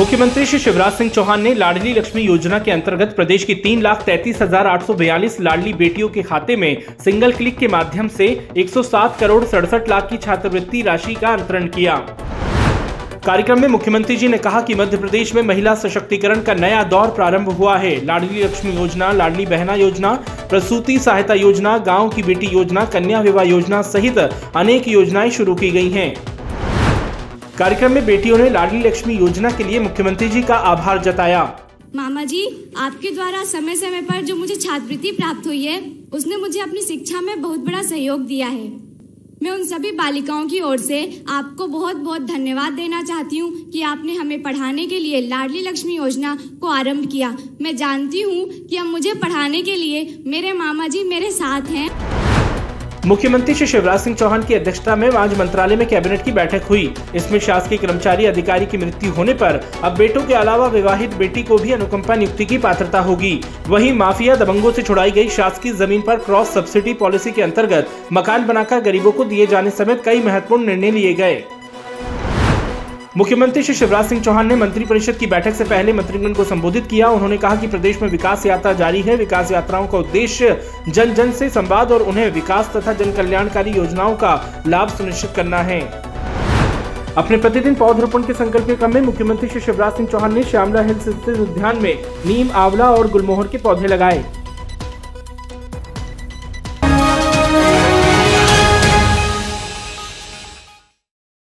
मुख्यमंत्री श्री शिवराज सिंह चौहान ने लाडली लक्ष्मी योजना के अंतर्गत प्रदेश की तीन लाख तैतीस हज़ार आठ सौ बयालीस लाडली बेटियों के खाते में सिंगल क्लिक के माध्यम से 107 करोड़ सड़सठ लाख की छात्रवृत्ति राशि का अंतरण किया। कार्यक्रम में मुख्यमंत्री जी ने कहा कि मध्य प्रदेश में महिला सशक्तिकरण का नया दौर प्रारंभ हुआ है। लाडली लक्ष्मी योजना, लाडली बहना योजना, प्रसूति सहायता योजना, गाँव की बेटी योजना, कन्या विवाह योजना सहित अनेक योजनाएँ शुरू की गई हैं। कार्यक्रम में बेटियों ने लाडली लक्ष्मी योजना के लिए मुख्यमंत्री जी का आभार जताया। मामा जी, आपके द्वारा समय समय पर जो मुझे छात्रवृत्ति प्राप्त हुई है, उसने मुझे अपनी शिक्षा में बहुत बड़ा सहयोग दिया है। मैं उन सभी बालिकाओं की ओर से आपको बहुत बहुत धन्यवाद देना चाहती हूँ कि आपने हमें पढ़ाने के लिए लाडली लक्ष्मी योजना को आरंभ किया। मैं जानती हूँ कि अब मुझे पढ़ाने के लिए मेरे मामा जी मेरे साथ हैं। मुख्यमंत्री श्री शिवराज सिंह चौहान की अध्यक्षता में आज मंत्रालय में कैबिनेट की बैठक हुई। इसमें शासकीय कर्मचारी, अधिकारी की मृत्यु होने पर अब बेटों के अलावा विवाहित बेटी को भी अनुकंपा नियुक्ति की पात्रता होगी। वहीं माफिया दबंगों से छुड़ाई गई शासकीय ज़मीन पर क्रॉस सब्सिडी पॉलिसी के अंतर्गत मकान बनाकर गरीबों को दिए जाने समेत कई महत्वपूर्ण निर्णय लिए गए। मुख्यमंत्री श्री शिवराज सिंह चौहान ने मंत्रिपरिषद की बैठक से पहले मंत्रिगण को संबोधित किया। उन्होंने कहा कि प्रदेश में विकास यात्रा जारी है। विकास यात्राओं का उद्देश्य जन जन से संवाद और उन्हें विकास तथा जन कल्याणकारी योजनाओं का लाभ सुनिश्चित करना है। अपने प्रतिदिन पौधरोपण के संकल्प के क्रम में मुख्यमंत्री श्री शिवराज सिंह चौहान ने श्यामला हिल्स स्थित उद्यान में नीम, आंवला और गुलमोहर के पौधे लगाए।